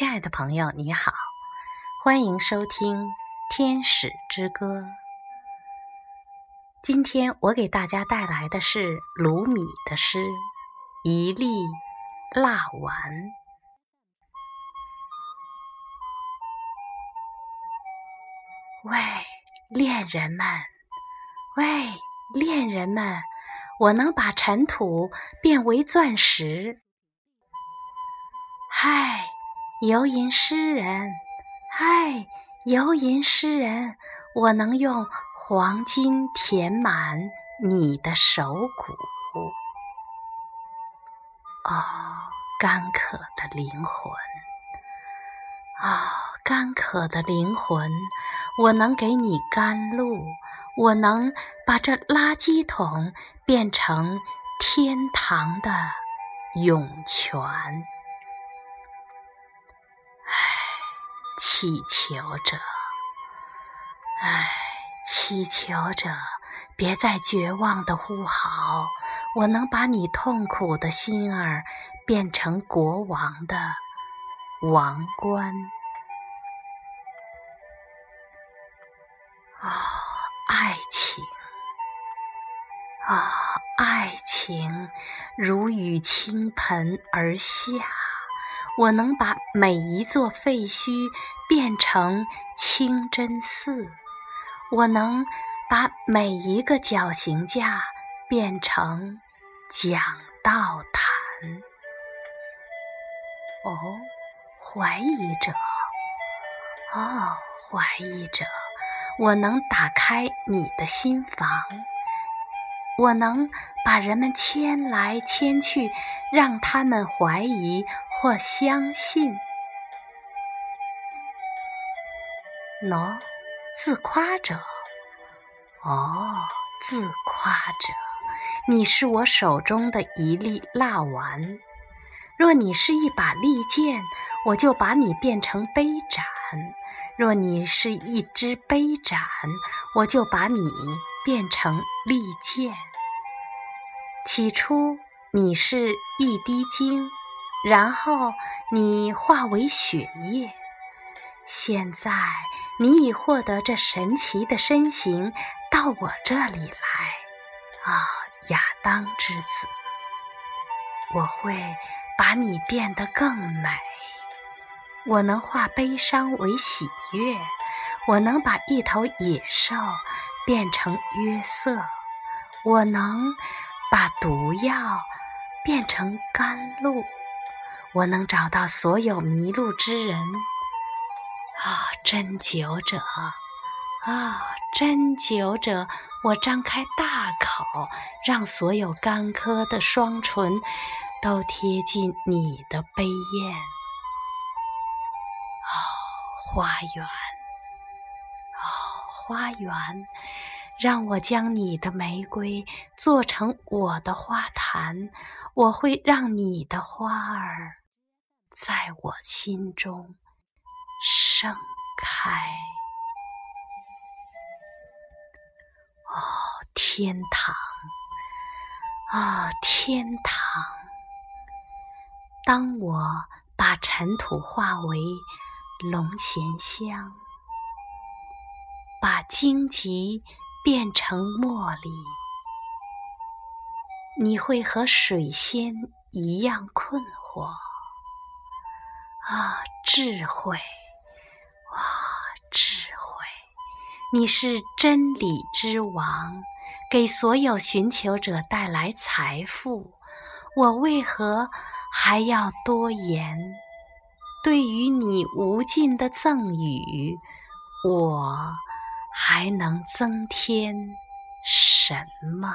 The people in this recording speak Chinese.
亲爱的朋友，你好，欢迎收听《天使之歌》。今天我给大家带来的是鲁米的诗《一粒蜡丸》。喂，恋人们！喂，恋人们！我能把尘土变为钻石。嗨！游吟诗人，嗨，游吟诗人，我能用黄金填满你的手骨。哦，干渴的灵魂，哦，干渴的灵魂，我能给你甘露，我能把这垃圾桶变成天堂的涌泉。祈求着，唉，祈求着，别再绝望的呼嚎。我能把你痛苦的心儿变成国王的王冠。啊，爱情，啊，爱情，如雨倾盆而下。我能把每一座废墟变成清真寺，我能把每一个绞刑架变成讲道坛。哦，怀疑者，哦，怀疑者，我能打开你的心房。我能把人们牵来牵去，让他们怀疑或相信。喏，自夸者，哦，自夸者，你是我手中的一粒蜡丸。若你是一把利剑，我就把你变成杯盏；若你是一支杯盏，我就把你变成利剑。起初你是一滴精，然后你化为血液，现在你已获得这神奇的身形，到我这里来，啊，亚当之子！我会把你变得更美，我能化悲伤为喜悦，我能把一头野兽变成约瑟，我能。把毒药变成甘露，我能找到所有迷路之人。啊，针灸者，啊，针灸者，我张开大口，让所有干渴的双唇都贴近你的杯宴。哦，花园，哦，花园。让我将你的玫瑰做成我的花坛，我会让你的花儿在我心中盛开。哦，天堂！啊，天堂！当我把尘土化为龙涎香，把荆棘。变成茉莉，你会和水仙一样困惑。啊，智慧！哇，智慧！你是真理之王，给所有寻求者带来财富。我为何还要多言？对于你无尽的赠予，我。还能增添什么？